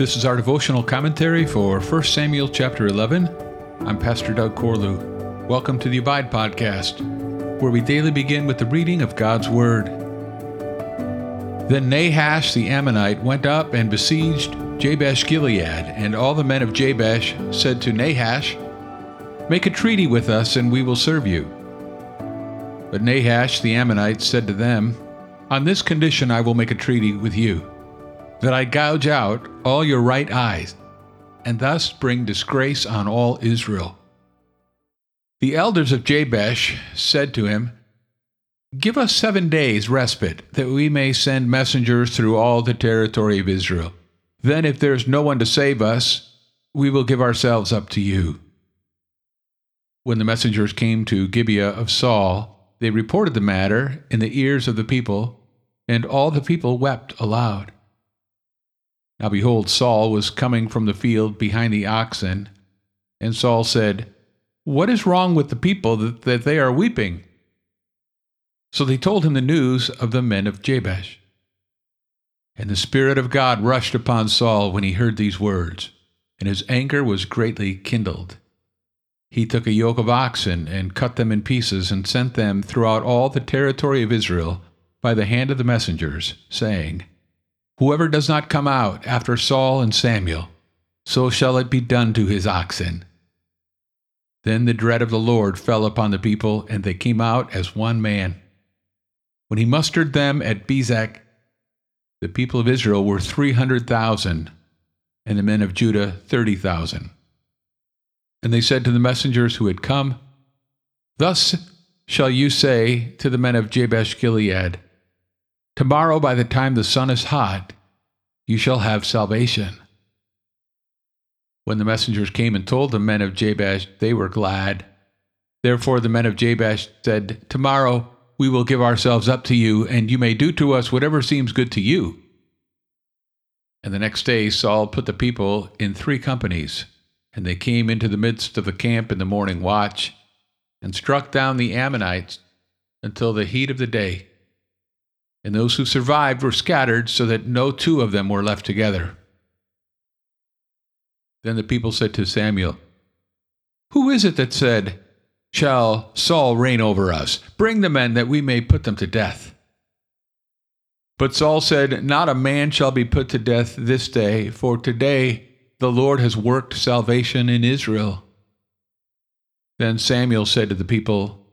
This is our devotional commentary for 1 Samuel chapter 11. I'm Pastor Doug Corlew. Welcome to the Abide Podcast, where we daily begin with the reading of God's Word. Then Nahash the Ammonite went up and besieged Jabesh Gilead, and all the men of Jabesh said to Nahash, Make a treaty with us, and we will serve you. But Nahash the Ammonite said to them, On this condition I will make a treaty with you that I gouge out all your right eyes, and thus bring disgrace on all Israel. The elders of Jabesh said to him, Give us seven days' respite, that we may send messengers through all the territory of Israel. Then, if there is no one to save us, we will give ourselves up to you. When the messengers came to Gibeah of Saul, they reported the matter in the ears of the people, and all the people wept aloud. Now behold, Saul was coming from the field behind the oxen. And Saul said, What is wrong with the people that, that they are weeping? So they told him the news of the men of Jabesh. And the Spirit of God rushed upon Saul when he heard these words, and his anger was greatly kindled. He took a yoke of oxen and cut them in pieces and sent them throughout all the territory of Israel by the hand of the messengers, saying, Whoever does not come out after Saul and Samuel, so shall it be done to his oxen. Then the dread of the Lord fell upon the people, and they came out as one man. When he mustered them at Bezek, the people of Israel were three hundred thousand, and the men of Judah thirty thousand. And they said to the messengers who had come, Thus shall you say to the men of Jabesh Gilead, Tomorrow, by the time the sun is hot, you shall have salvation. When the messengers came and told the men of Jabesh, they were glad. Therefore the men of Jabesh said, Tomorrow we will give ourselves up to you, and you may do to us whatever seems good to you. And the next day Saul put the people in three companies, and they came into the midst of the camp in the morning watch, and struck down the Ammonites until the heat of the day and those who survived were scattered so that no two of them were left together. Then the people said to Samuel, Who is it that said, Shall Saul reign over us? Bring the men that we may put them to death. But Saul said, Not a man shall be put to death this day, for today the Lord has worked salvation in Israel. Then Samuel said to the people,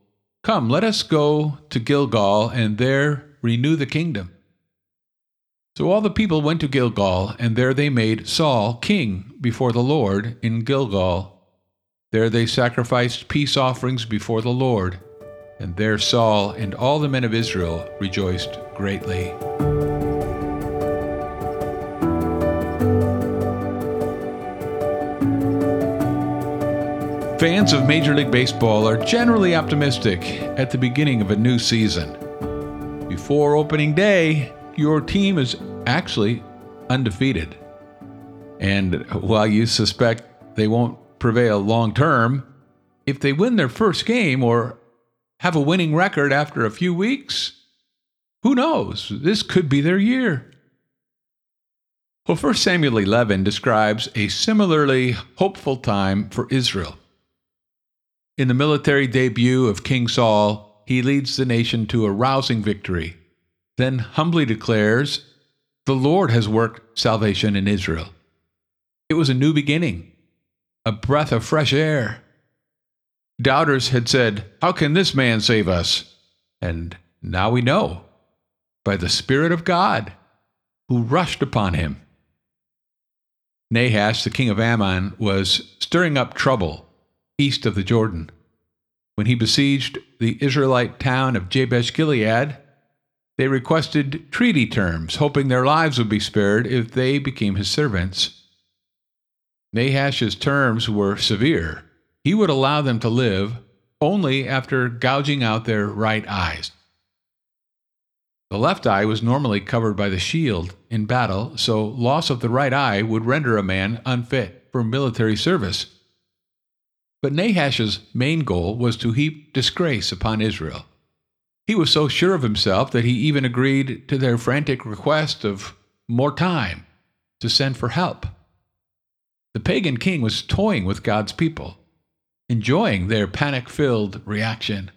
Come, let us go to Gilgal, and there renew the kingdom. So all the people went to Gilgal, and there they made Saul king before the Lord in Gilgal. There they sacrificed peace offerings before the Lord, and there Saul and all the men of Israel rejoiced greatly. Fans of Major League Baseball are generally optimistic at the beginning of a new season before opening day, your team is actually undefeated. And while you suspect they won't prevail long term, if they win their first game or have a winning record after a few weeks, who knows? This could be their year. Well, 1 Samuel 11 describes a similarly hopeful time for Israel. In the military debut of King Saul, he leads the nation to a rousing victory, then humbly declares, The Lord has worked salvation in Israel. It was a new beginning, a breath of fresh air. Doubters had said, How can this man save us? And now we know, by the Spirit of God, who rushed upon him. Nahash, the king of Ammon, was stirring up trouble east of the Jordan when he besieged the Israelite town of Jabesh Gilead, they requested treaty terms, hoping their lives would be spared if they became his servants. Nahash's terms were severe. He would allow them to live only after gouging out their right eyes. The left eye was normally covered by the shield in battle, so loss of the right eye would render a man unfit for military service. But Nahash's main goal was to heap disgrace upon Israel. He was so sure of himself that he even agreed to their frantic request of more time to send for help. the pagan king was toying with God's people, enjoying their panic filled reaction.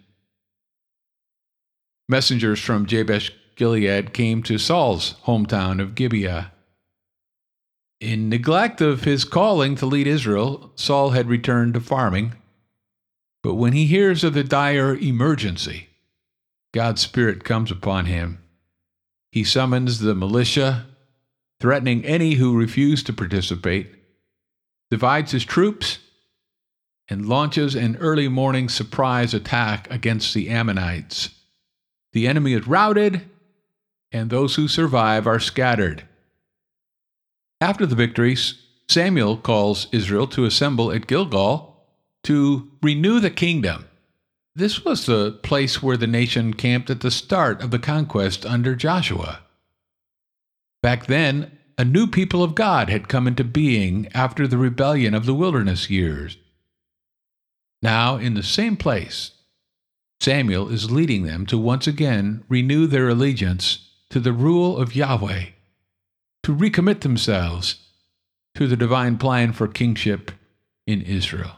Messengers from Jabesh Gilead came to Saul's hometown of Gibeah. In neglect of his calling to lead Israel, Saul had returned to farming. But when he hears of the dire emergency, God's Spirit comes upon him. He summons the militia, threatening any who refuse to participate, divides his troops, and launches an early morning surprise attack against the Ammonites. The enemy is routed, and those who survive are scattered. After the victories, Samuel calls Israel to assemble at Gilgal to renew the kingdom. This was the place where the nation camped at the start of the conquest under Joshua. Back then, a new people of God had come into being after the rebellion of the wilderness years. Now, in the same place, Samuel is leading them to once again renew their allegiance to the rule of Yahweh, to recommit themselves to the divine plan for kingship in Israel.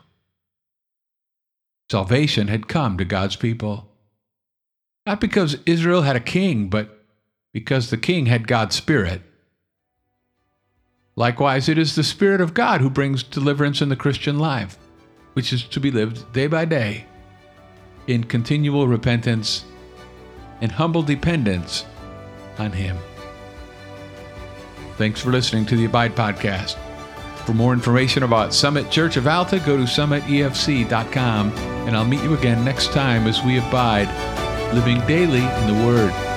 Salvation had come to God's people, not because Israel had a king, but because the king had God's Spirit. Likewise, it is the Spirit of God who brings deliverance in the Christian life, which is to be lived day by day in continual repentance and humble dependence on Him. Thanks for listening to the Abide Podcast. For more information about Summit Church of Alta, go to summitefc.com, and I'll meet you again next time as we abide, living daily in the Word.